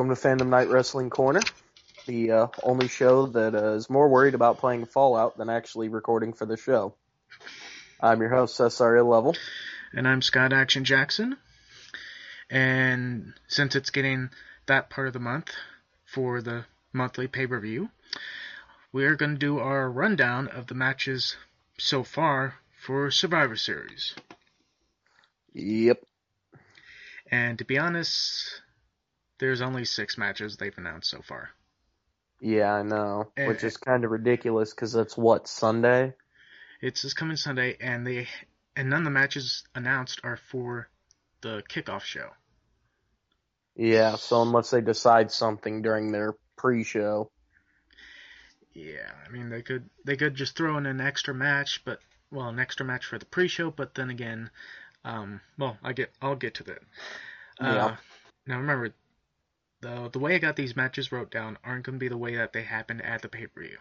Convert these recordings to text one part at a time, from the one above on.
welcome to Fandom Knight Wrestling Corner, the uh, only show that uh, is more worried about playing Fallout than actually recording for the show. I'm your host, SRA Level. And I'm Scott Action Jackson. And since it's getting that part of the month for the monthly pay per view, we're going to do our rundown of the matches so far for Survivor Series. Yep. And to be honest, there's only six matches they've announced so far. Yeah, I know, Eh, which is kind of ridiculous because it's what Sunday. It's this coming Sunday, and they and none of the matches announced are for the kickoff show. Yeah, so unless they decide something during their pre-show, Yeah, I mean they could they could just throw in an extra match, but well, an extra match for the pre-show. But then again, um, well, I get I'll get to that. Uh, Yeah. Now remember, the the way I got these matches wrote down aren't going to be the way that they happened at the pay-per-view.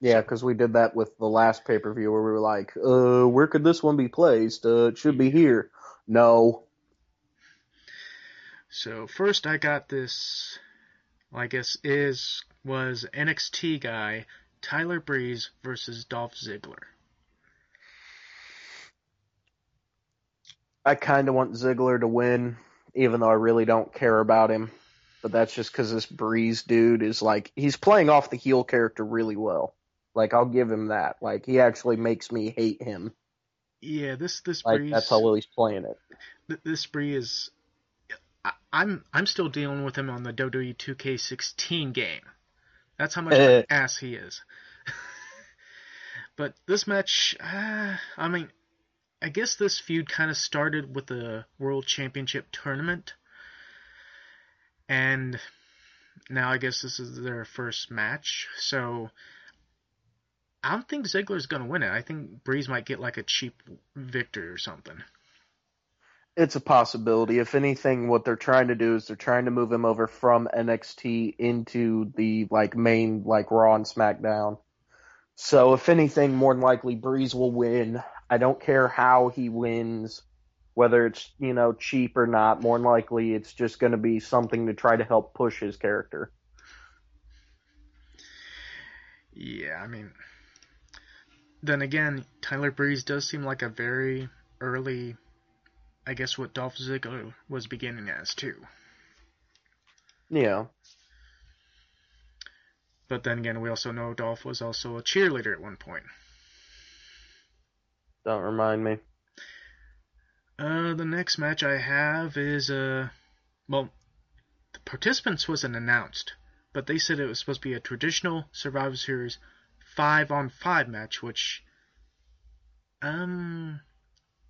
yeah, because we did that with the last pay-per-view where we were like, uh, where could this one be placed? Uh, it should be here. No. So first, I got this. Well, I guess is was NXT guy Tyler Breeze versus Dolph Ziggler. I kind of want Ziggler to win, even though I really don't care about him. But that's just because this Breeze dude is like, he's playing off the heel character really well. Like, I'll give him that. Like, he actually makes me hate him. Yeah, this this Like, Breeze. that's how well he's playing it. th- this Breeze is. I, I'm I'm still dealing with him on the WWE 2K16 game. That's how much of an ass he is. but this match, uh, I mean, I guess this feud kind of started with the World Championship tournament, and now I guess this is their first match. So I don't think Ziggler's gonna win it. I think Breeze might get like a cheap victory or something. It's a possibility. If anything, what they're trying to do is they're trying to move him over from NXT into the, like, main, like, Raw and SmackDown. So, if anything, more than likely, Breeze will win. I don't care how he wins, whether it's, you know, cheap or not. More than likely, it's just going to be something to try to help push his character. Yeah, I mean, then again, Tyler Breeze does seem like a very early, I guess, what Dolph Ziggler was beginning as too. Yeah. But then again, we also know Dolph was also a cheerleader at one point. Don't remind me. Uh, the next match I have is uh, well, the participants wasn't announced, but they said it was supposed to be a traditional Survivor Series five on five match, which um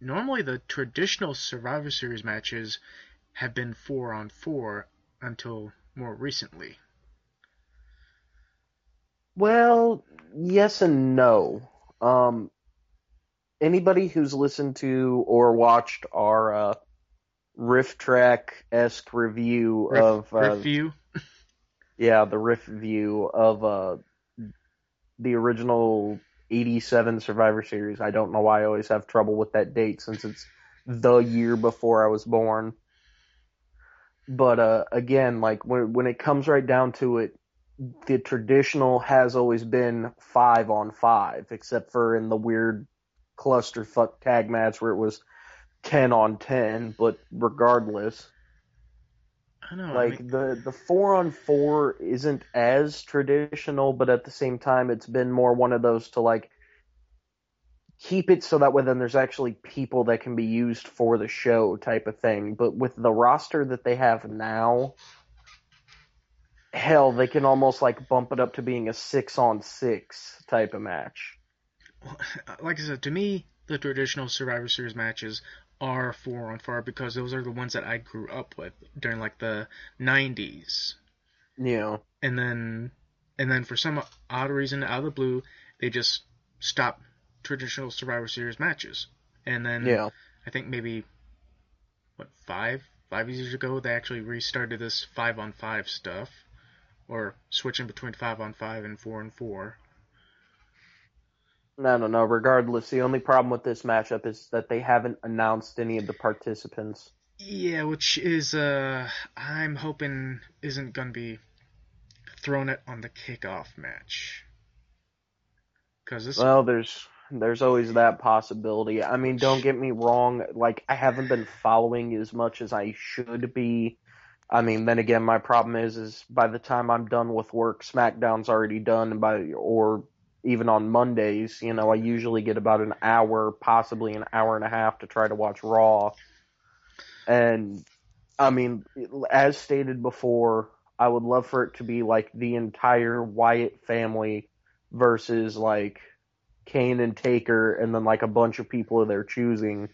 normally the traditional Survivor Series matches have been four on four until more recently. Well, yes and no. Um, anybody who's listened to or watched our uh, riff track esque review Riff, of uh, review. yeah the riff view of uh, the original '87 Survivor Series. I don't know why I always have trouble with that date since it's the year before I was born. But uh, again, like when when it comes right down to it, the traditional has always been five on five, except for in the weird clusterfuck tag match where it was ten on ten. But regardless, I know. I like mean, the the four on four isn't as traditional, but at the same time, it's been more one of those to like keep it so that way then there's actually people that can be used for the show type of thing. But with the roster that they have now, hell, they can almost like bump it up to being a six on six type of match. like I said, to me, the traditional Survivor Series matches are four on four because those are the ones that I grew up with during like the '90s, You know, and then and then for some odd reason, out of the blue, they just stopped traditional Survivor Series matches, and then yeah. I think maybe what five five years ago they actually restarted this five on five stuff, or switching between five on five and four on four. No, no, no. Regardless, the only problem with this matchup is that they haven't announced any of the participants. Yeah, which is uh I'm hoping isn't gonna be thrown it on the kickoff match. Cause this Well, there's there's always that possibility. I mean, don't get me wrong, like I haven't been following as much as I should be. I mean, then again, my problem is is by the time I'm done with work, SmackDown's already done by or even on Mondays, you know, I usually get about an hour, possibly an hour and a half to try to watch Raw. And I mean, as stated before, I would love for it to be like the entire Wyatt family versus like Kane and Taker, and then like a bunch of people of their choosing.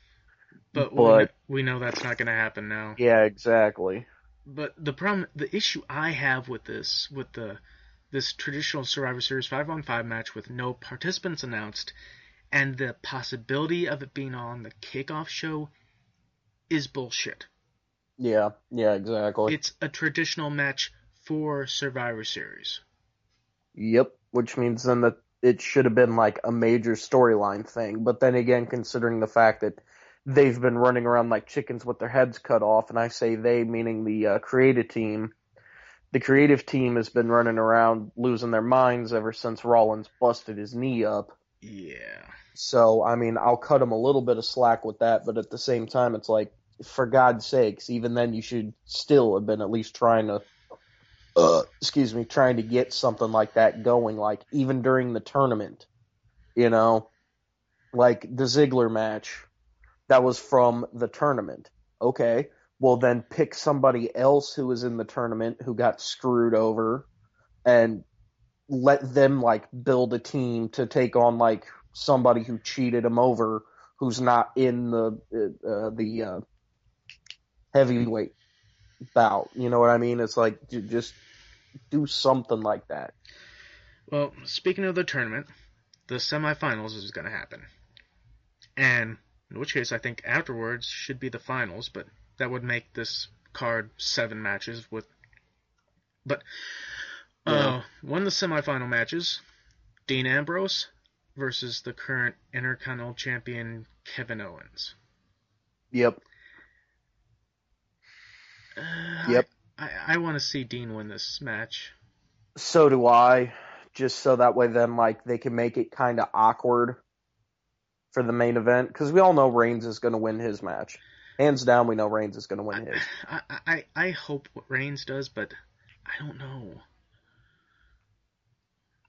but, we, but- we know that's not gonna happen now. Yeah, exactly. But the problem, the issue I have with this, with the this traditional Survivor Series five on five match with no participants announced, and the possibility of it being on the kickoff show, is bullshit. Yeah, yeah, exactly. It's a traditional match for Survivor Series. Yep, which means then that it should have been like a major storyline thing. But then again, considering the fact that they've been running around like chickens with their heads cut off, and I say they meaning the uh, creative team, the creative team has been running around losing their minds ever since Rollins busted his knee up. Yeah. So, I mean, I'll cut him a little bit of slack with that, but at the same time, it's like, for God's sakes, even then you should still have been at least trying to, uh, excuse me, trying to get something like that going, like even during the tournament, you know, like the Ziggler match that was from the tournament. Okay. Well, then pick somebody else who was in the tournament who got screwed over and let them like build a team to take on like somebody who cheated them over who's not in the uh, the uh, heavyweight bout. You know what I mean? It's like just do something like that. Well, speaking of the tournament, the semifinals is going to happen. And in which case, I think afterwards should be the finals, but that would make this card seven matches with. But uh, Yeah. one of the semifinal matches, Dean Ambrose versus the current Intercontinental Champion Kevin Owens. Yep. Uh, Yep. I, I, I want to see Dean win this match. So do I. Just so that way, then like they can make it kind of awkward for the main event because we all know Reigns is going to win his match. Hands down, we know Reigns is going to win his. I, I, I hope what Reigns does, but I don't know.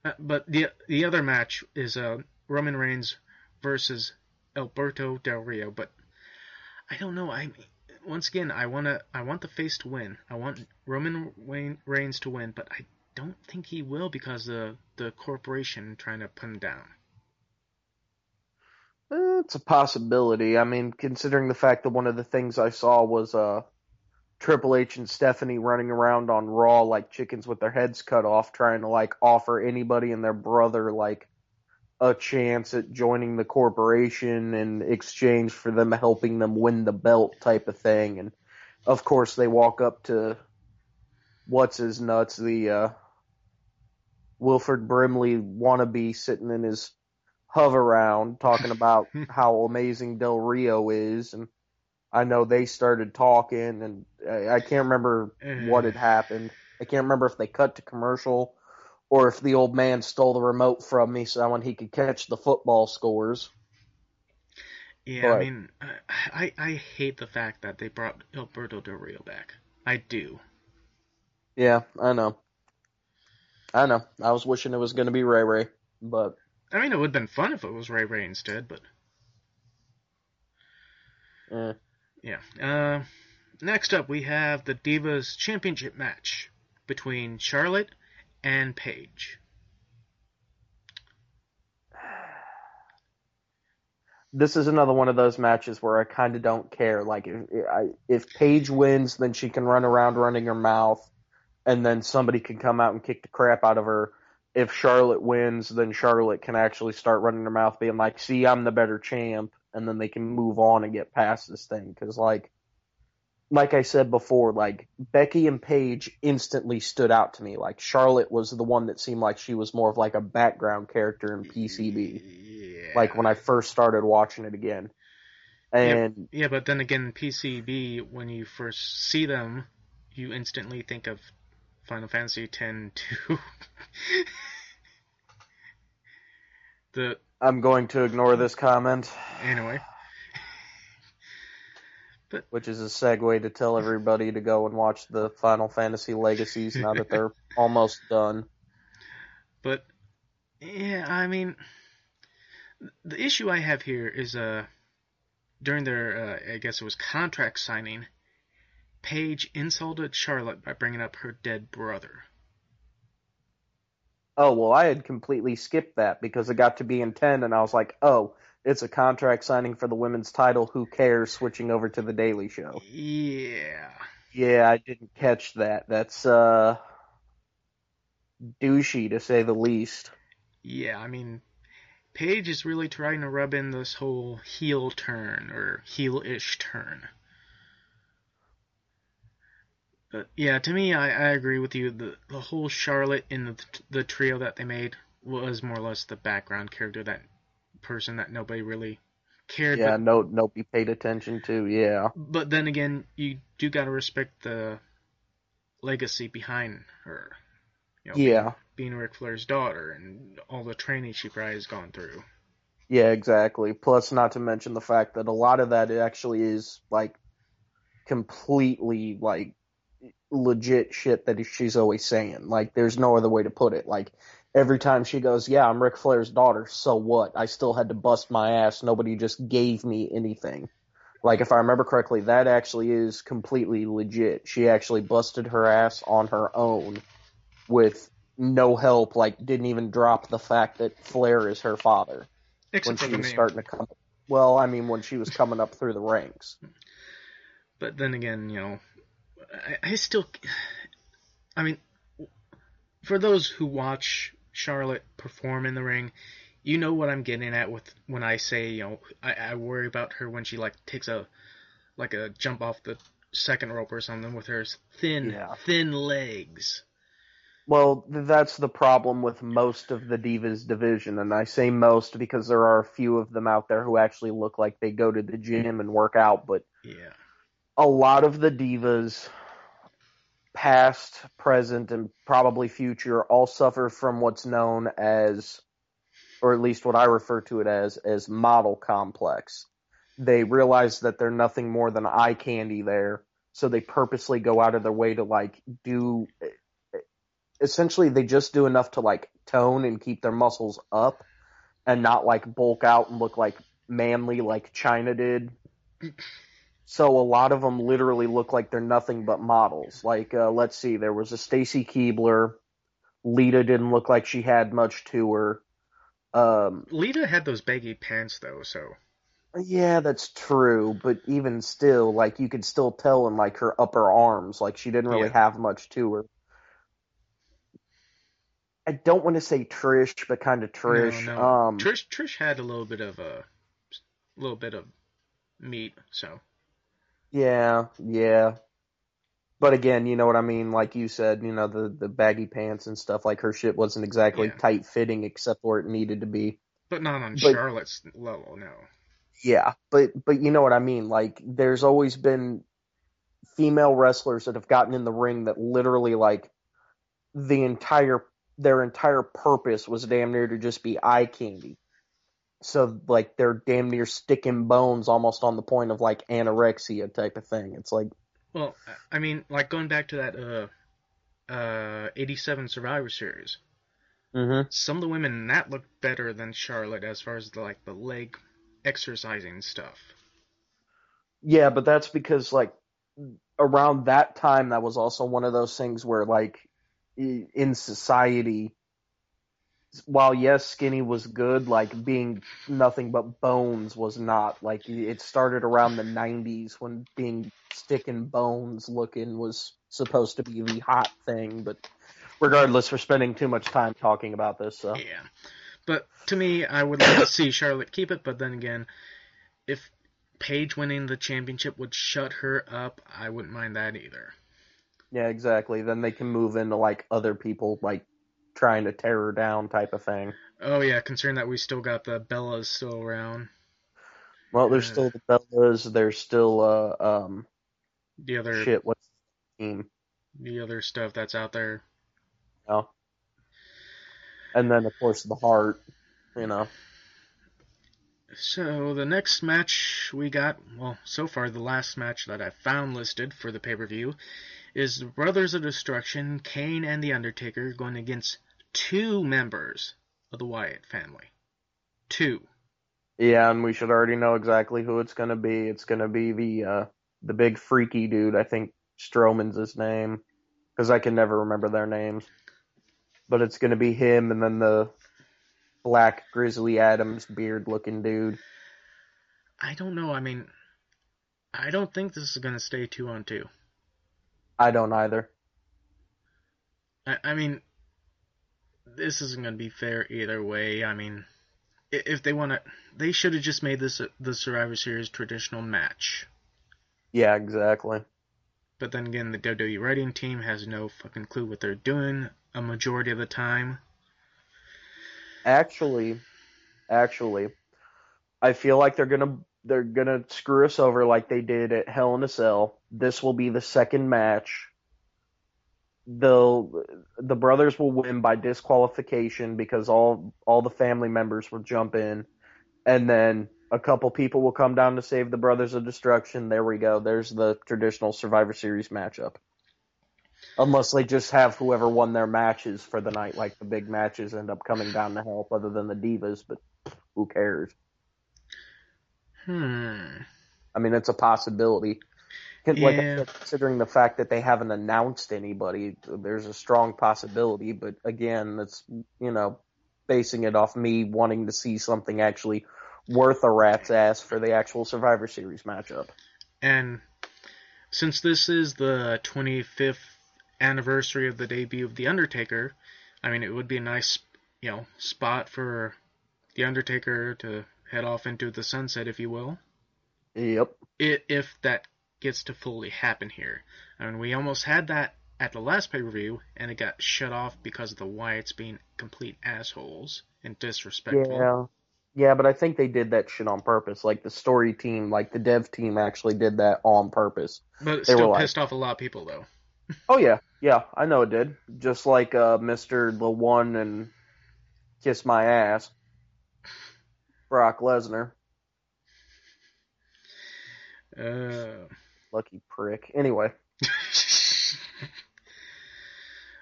Uh, but the the other match is uh, Roman Reigns versus Alberto Del Rio, but I don't know. I once again I wanna I want the face to win. I want Roman Wayne, Reigns to win, but I don't think he will because the the corporation trying to put him down. Eh, It's a possibility. I mean, considering the fact that one of the things I saw was uh, Triple H and Stephanie running around on Raw like chickens with their heads cut off, trying to like offer anybody and their brother like a chance at joining the corporation in exchange for them helping them win the belt type of thing. And of course, they walk up to what's his nuts, the uh, Wilford Brimley wannabe sitting in his hover around talking about how amazing Del Rio is and I know they started talking and I I can't remember what had mm. happened. I can't remember if they cut to commercial or if the old man stole the remote from me so when he could catch the football scores. Yeah, I mean, I, I I hate the fact that they brought Alberto Del Rio back. I do. Yeah, I know. I know. I was wishing it was going to be Ray Ray, but I mean, it would have been fun if it was Ray Ray instead, but eh. yeah. Uh, next up, we have the Divas Championship match between Charlotte and Paige. this is another one of those matches where I kind of don't care. Like if if Paige wins, then she can run around running her mouth, and then somebody can come out and kick the crap out of her. If Charlotte wins, then Charlotte can actually start running her mouth, being like, "See, I'm the better champ," and then they can move on and get past this thing. Because like, like I said before, like Becky and Paige instantly stood out to me. Like Charlotte was the one that seemed like she was more of like a background character in PCB Yeah. like when I first started watching it again. And Yeah, but then again, PCB, when you first see them, you instantly think of Final Fantasy X-2 the I'm going to ignore this comment, anyway. which is a segue to tell everybody to go and watch the Final Fantasy Legacies now that they're almost done. But yeah, I mean, the issue I have here is uh during their uh, I guess it was contract signing, Paige insulted Charlotte by bringing up her dead brother. Oh, well, I had completely skipped that because it got to be in 10, and I was like, oh, it's a contract signing for the women's title. Who cares? Switching over to The Daily Show. Yeah. Yeah, I didn't catch that. That's, uh, douchey to say the least. Yeah, I mean, Paige is really trying to rub in this whole heel turn or heel-ish turn. But yeah, to me, I, I agree with you. The the whole Charlotte in the the trio that they made was more or less the background character, that person that nobody really cared. About. Yeah, But, no, nobody paid attention to. Yeah, but then again, you do gotta respect the legacy behind her. You know, yeah, being Ric Flair's daughter and all the training she probably has gone through. yeah, exactly. Plus, not to mention the fact that a lot of that actually is like completely like legit shit that she's always saying. Like, there's no other way to put it. Like, every time she goes, "Yeah, I'm Ric Flair's daughter," so what? I still had to bust my ass. Nobody just gave me anything. Like, if I remember correctly, that actually is completely legit. She actually busted her ass on her own with no help. Like, didn't even drop the fact that Flair is her father when Except for she was name. starting to come. Well, I mean, when she was coming up through the ranks. But then again, you know, I, I still, I mean, for those who watch Charlotte perform in the ring, you know what I'm getting at with when I say, you know, I, I worry about her when she like takes a, like a jump off the second rope or something with her thin, Yeah. thin legs. Well, that's the problem with most of the Divas division, and I say most because there are a few of them out there who actually look like they go to the gym and work out, but Yeah. A lot of the Divas, past, present, and probably future, all suffer from what's known as, or at least what I refer to it as, as model complex. They realize that they're nothing more than eye candy there, so they purposely go out of their way to like do essentially they just do enough to like tone and keep their muscles up and not like bulk out and look like manly like Chyna did. So a lot of them literally look like they're nothing but models. Like uh, let's see, there was a Stacy Keibler. Lita didn't look like she had much to her. Um, Lita had those baggy pants though, so yeah, that's true, but even still, like you could still tell in like her upper arms, like she didn't really Yeah. have much to her. I don't want to say Trish, but kind of Trish. No, no. Um, Trish Trish had a little bit of a, little bit of meat, so yeah, yeah. But again, you know what I mean. Like you said, you know the the baggy pants and stuff. Like her shit wasn't exactly Yeah. tight fitting, except where it needed to be. but not on But- Charlotte's level, no. Yeah, but but you know what I mean. Like there's always been female wrestlers that have gotten in the ring that literally like the entire their entire purpose was damn near to just be eye candy. So like they're damn near sticking bones almost on the point of like anorexia type of thing. It's like Well, I mean, like going back to that uh, uh, '87 Survivor Series, mm-hmm. some of the women in that looked better than Charlotte as far as the, like the leg exercising stuff. Yeah, but that's because like around that time that was also one of those things where like in society while yes skinny was good like being nothing but bones was not like it started around the 90s when being stick and bones looking was supposed to be the hot thing but regardless we're spending too much time talking about this so Yeah, but to me, I would like to see Charlotte keep it. But then again, if Paige winning the championship would shut her up, I wouldn't mind that either. yeah exactly then they can move into like other people like trying to tear her down type of thing Oh yeah, considering that we still got the Bellas still around. Well, there's Uh, still the Bellas. There's still uh um the other shit. What's the team? the other stuff that's out there. Know? And then of course the Heart. You know. So the next match we got, well, so far the last match that I found listed for the pay-per-view is the Brothers of Destruction, Kane and The Undertaker going against two members of the Wyatt family. Two. Yeah, and we should already know exactly who it's gonna be. It's gonna be the uh the big freaky dude. I think Strowman's his name because I can never remember their names. But it's gonna be him, and then the black Grizzly Adams beard looking dude. I don't know. I mean, I don't think this is going to stay two on two. I don't either. I, I mean, this isn't going to be fair either way. I mean, if they want to, they should have just made this the Survivor Series traditional match. Yeah, exactly. But then again, the WWE writing team has no fucking clue what they're doing a majority of the time. Actually, actually, I feel like they're gonna they're gonna screw us over like they did at Hell in a Cell. This will be the second match. They'll the brothers will win by disqualification because all all the family members will jump in, and then a couple people will come down to save the Brothers of Destruction. There we go. There's the traditional Survivor Series matchup. Unless they just have whoever won their matches for the night, like the big matches end up coming down to help, other than the divas. But who cares? Hmm. I mean, it's a possibility. Like Yeah. considering the fact that they haven't announced anybody, there's a strong possibility. But again, that's you know, basing it off me wanting to see something actually worth a rat's ass for the actual Survivor Series matchup. And since this is the 25th anniversary of the debut of The Undertaker, I mean, it would be a nice, you know, spot for The Undertaker to head off into the sunset, if you will. Yep. if that gets to fully happen here. I mean, we almost had that at the last pay per view, and it got shut off because of the Wyatts being complete assholes and disrespectful. Yeah. Yeah, but I think they did that shit on purpose. Like the story team, like the dev team actually did that on purpose. But it They still like- pissed off a lot of people, though. Oh yeah, yeah, I know it did. Just like uh Mr. The One and Kiss My Ass. Brock Lesnar. Uh, Lucky prick. Anyway.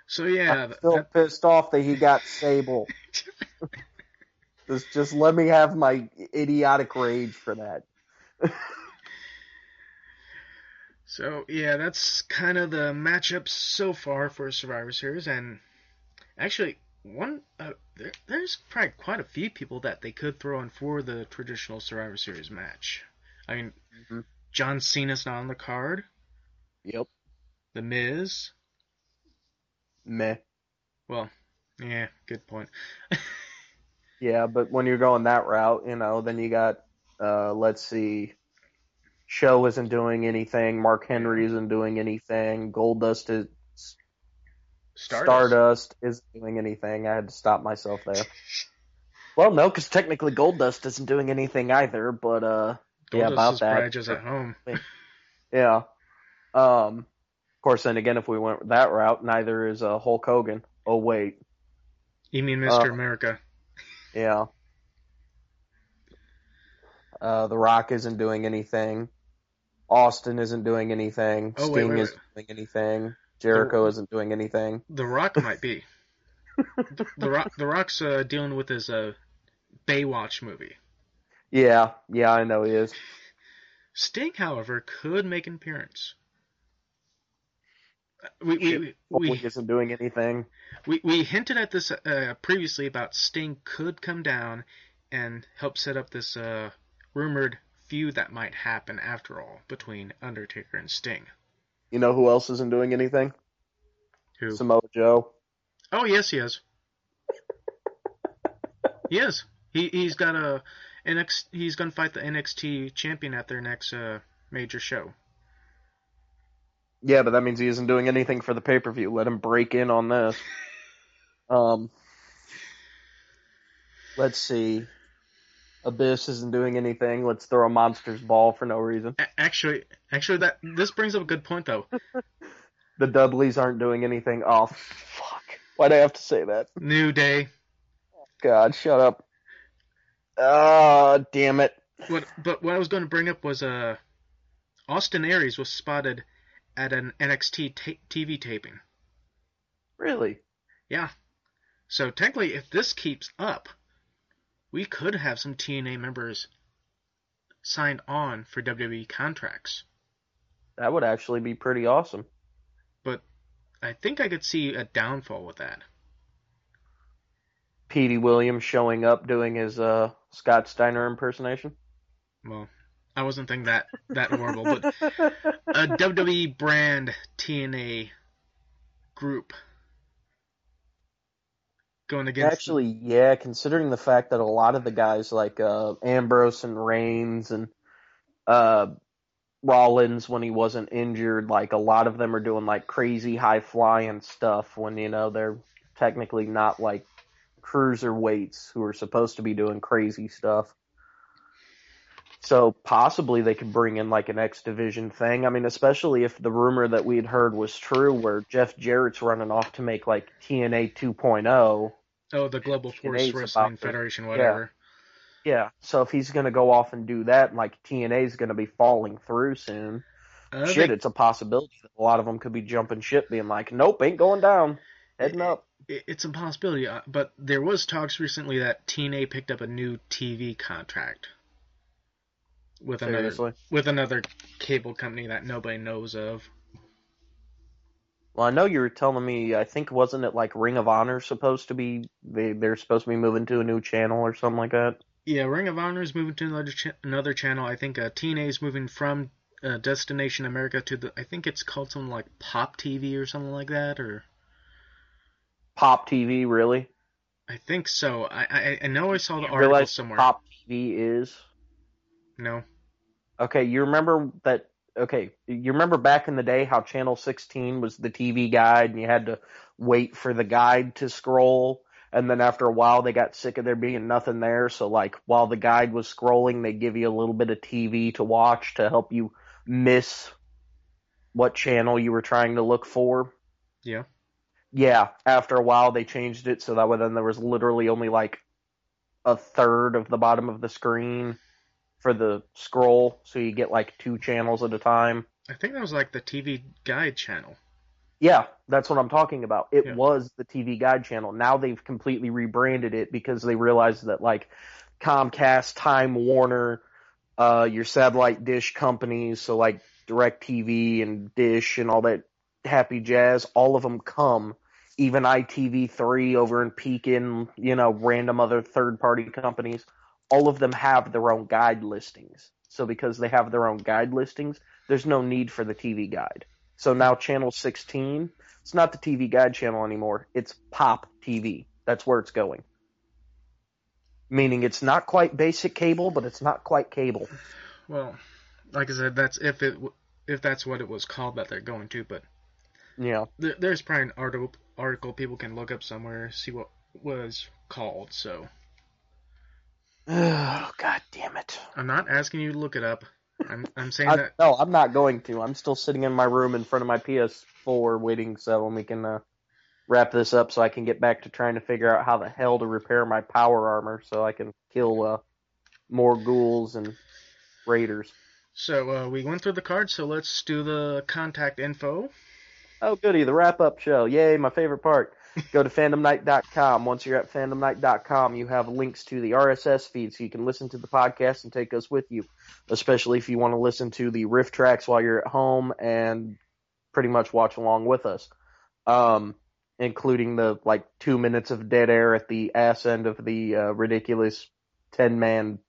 so yeah, I'm still that, pissed off that he got Sable. just just let me have my idiotic rage for that. so yeah, that's kind of the matchups so far for Survivor Series, and actually one uh, there, there's probably quite a few people that they could throw in for the traditional Survivor Series match. I mean, Mhm. John Cena's not on the card. Yep. The Miz. Meh. Well, yeah, good point. Yeah, but when you're going that route, you know, then you got uh let's see Show isn't doing anything, Mark Henry isn't doing anything, Goldust is Stardust. Stardust isn't doing anything. I had to stop myself there. Well, no, because technically Goldust isn't doing anything either. But uh, yeah, about that. at home. yeah. Um, of course, then again, if we went that route, neither is uh, Hulk Hogan. Oh wait, You mean Mr. Uh, America? yeah. Uh, The Rock isn't doing anything. Austin isn't doing anything. Oh, Sting wait, wait, isn't doing anything. Jericho isn't doing anything. The Rock might be. the, the Rock. The Rock's uh, dealing with his uh, Baywatch movie. Yeah, yeah, I know he is. Sting, however, could make an appearance. Uh, We we, we, we, isn't doing anything. we, we hinted at this uh, previously about Sting could come down and help set up this uh, rumored feud that might happen after all between Undertaker and Sting. You know who else isn't doing anything? Who? Samoa Joe. Oh yes, he is. he is. He he's got a NXT. He's gonna fight the NXT champion at their next uh, major show. Yeah, but that means he isn't doing anything for the pay per view. Let him break in on this. Um, let's see. Abyss isn't doing anything. Let's throw a monster's ball for no reason. Actually, actually, that this brings up a good point though. The Dudleys aren't doing anything. Oh, fuck. Why'd I have to say that? New Day. God, shut up. Ah, damn it. What? But what I was going to bring up was uh, Austin Aries was spotted at an NXT ta- TV taping. Really? Yeah. So technically, if this keeps up, we could have some TNA members signed on for WWE contracts. That would actually be pretty awesome. But I think I could see a downfall with that. Petey Williams showing up doing his uh, Scott Steiner impersonation. Well, I wasn't thinking that that horrible, but a WWE brand TNA group going against Actually, yeah, considering the fact that a lot of the guys like uh, Ambrose and Reigns and uh, Rollins, when he wasn't injured, like a lot of them are doing like crazy high flying stuff when you know they're technically not like cruiserweights who are supposed to be doing crazy stuff. So possibly they could bring in like an X division thing. I mean, especially if the rumor that we had heard was true, where Jeff Jarrett's running off to make like TNA 2.0. oh the Global Force Wrestling Federation, whatever. Yeah, so if he's going to go off and do that, like TNA's going to be falling through soon. Uh, Shit, it's a possibility that a lot of them could be jumping ship, being like, "Nope, ain't going down, heading up." It- it's a possibility, uh, but there was talks recently that TNA picked up a new TV contract with another Seriously. with another cable company that nobody knows of. Well, I know you were telling me. I think wasn't it like Ring of Honor supposed to be? They they're supposed to be moving to a new channel or something like that. Yeah, Ring of Honor is moving to another ch- another channel. I think uh, TNA is moving from uh, Destination America to the. I think it's called something like Pop TV or something like that, or Pop TV, really? I think so. I I, I know I saw the You article somewhere. Pop TV is No. okay. You remember that? Okay, you remember back in the day how Channel 16 was the TV guide, and you had to wait for the guide to scroll. And then after a while, they got sick of there being nothing there. So, like, while the guide was scrolling, they give you a little bit of TV to watch to help you miss what channel you were trying to look for. Yeah. Yeah, after a while, they changed it so that way then there was literally only like a third of the bottom of the screen for the scroll. So you get like two channels at a time. I think that was like the TV Guide channel. Yeah, that's what I'm talking about. It Yeah. was the TV Guide channel. Now they've completely rebranded it because they realized that like Comcast, Time Warner, uh, your satellite dish companies, so like DirecTV and Dish and all that happy jazz, all of them come. Even ITV3 over in Pekin, you know, random other third party companies, all of them have their own guide listings. So because they have their own guide listings, there's no need for the TV guide. So now channel 16, it's not the TV guide channel anymore. It's Pop TV. That's where it's going. Meaning it's not quite basic cable, but it's not quite cable. Well, like I said, that's if it if that's what it was called that they're going to. But Yeah. there, there's probably an article article people can look up somewhere see what was called. So Oh, god damn it. I'm not asking you to look it up. I'm I'm saying I, that no, I'm not going to. I'm still sitting in my room in front of my PS4 waiting so when we can uh, wrap this up so I can get back to trying to figure out how the hell to repair my power armor so I can kill uh, more ghouls and raiders. So uh, we went through the cards. So let's do the contact info. Oh, goody, the wrap up show. Yay, my favorite part. Go to fandomknight.com. Once you're at fandomknight.com, you have links to the RSS feed so you can listen to the podcast and take us with you, especially if you want to listen to the riff tracks while you're at home and pretty much watch along with us. Um, including the like two minutes of dead air at the ass end of the uh, ridiculous 10 man.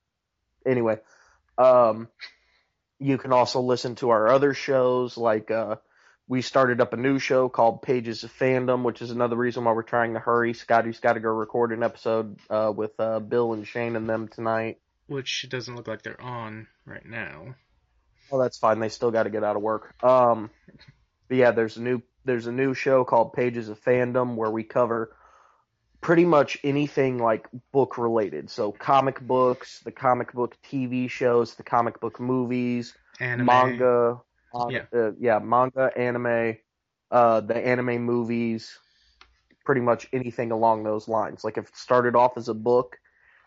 Anyway, um, you can also listen to our other shows like, uh, we started up a new show called Pages of Fandom, which is another reason why we're trying to hurry. Scotty's got to go record an episode uh, with uh, Bill and Shane and them tonight. which doesn't look like they're on right now. Well, that's fine. They still got to get out of work. Um, but yeah, there's a new there's a new show called Pages of Fandom where we cover pretty much anything like book related. So comic books, the comic book TV shows, the comic book movies, Anime. manga, uh, Yeah. uh, yeah, manga, anime, uh, the anime movies, pretty much anything along those lines. Like if it started off as a book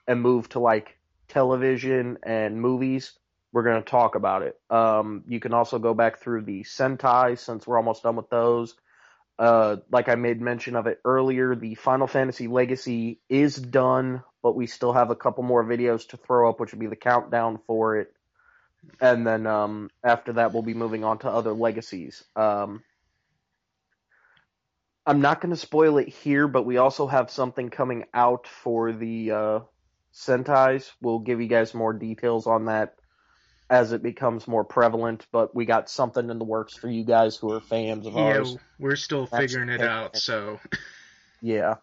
and moved to like television and movies, we're going to talk about it. Um, you can also go back through the Sentai since we're almost done with those. Uh, like I made mention of it earlier, the Final Fantasy Legacy is done, but we still have a couple more videos to throw up, which would be the countdown for it. And then um, after that, we'll be moving on to other legacies. Um, I'm not going to spoil it here, but we also have something coming out for the uh, Sentais. We'll give you guys more details on that as it becomes more prevalent. But we got something in the works for you guys who are fans of Yeah, ours. we're still That's figuring it out, so Yeah.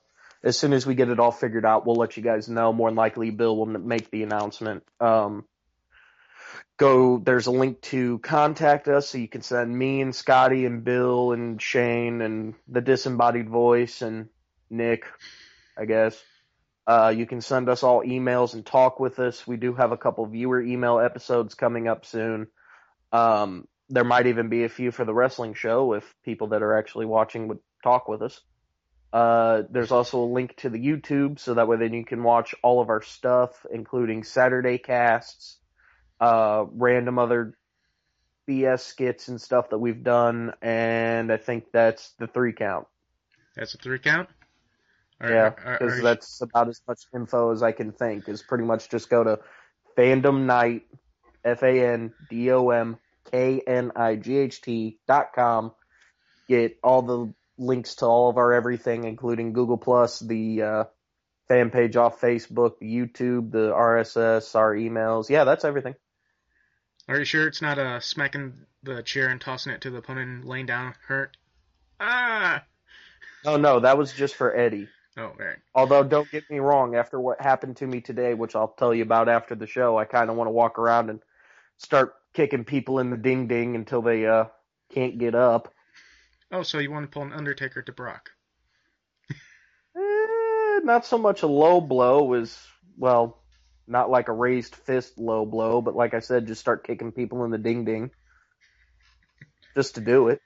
As soon as we get it all figured out, we'll let you guys know. More than likely, Bill will make the announcement. Um, go. There's a link to contact us, so you can send me and Scotty and Bill and Shane and the disembodied voice and Nick, I guess. Uh, you can send us all emails and talk with us. We do have a couple viewer email episodes coming up soon. Um, there might even be a few for the wrestling show if people that are actually watching would talk with us. Uh, there's also a link to the YouTube, so that way then you can watch all of our stuff, including Saturday casts, uh, random other BS skits and stuff that we've done, and I think that's the three count. that's a three count. Are- yeah, because that's about as much info as I can think. Is pretty much just go to Fandom Knight, F A N D O M K N I G H T dot com. Get all the links to all of our everything, including Google Plus, the uh, fan page off Facebook, the YouTube, the RSS, our emails. Yeah, that's everything. Are you sure it's not uh, smacking the chair and tossing it to the opponent and laying down hurt? Ah! Oh no, that was just for Eddie. Oh, right. Although, don't get me wrong, after what happened to me today, which I'll tell you about after the show, I kind of want to walk around and start kicking people in the ding ding until they uh can't get up. Oh, so you want to pull an Undertaker to Brock? Eh, not so much a low blow as well, not like a raised fist low blow, but like I said, just start kicking people in the ding ding, just to do it.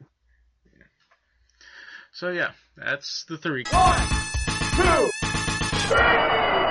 So yeah, that's the three. One, two, three.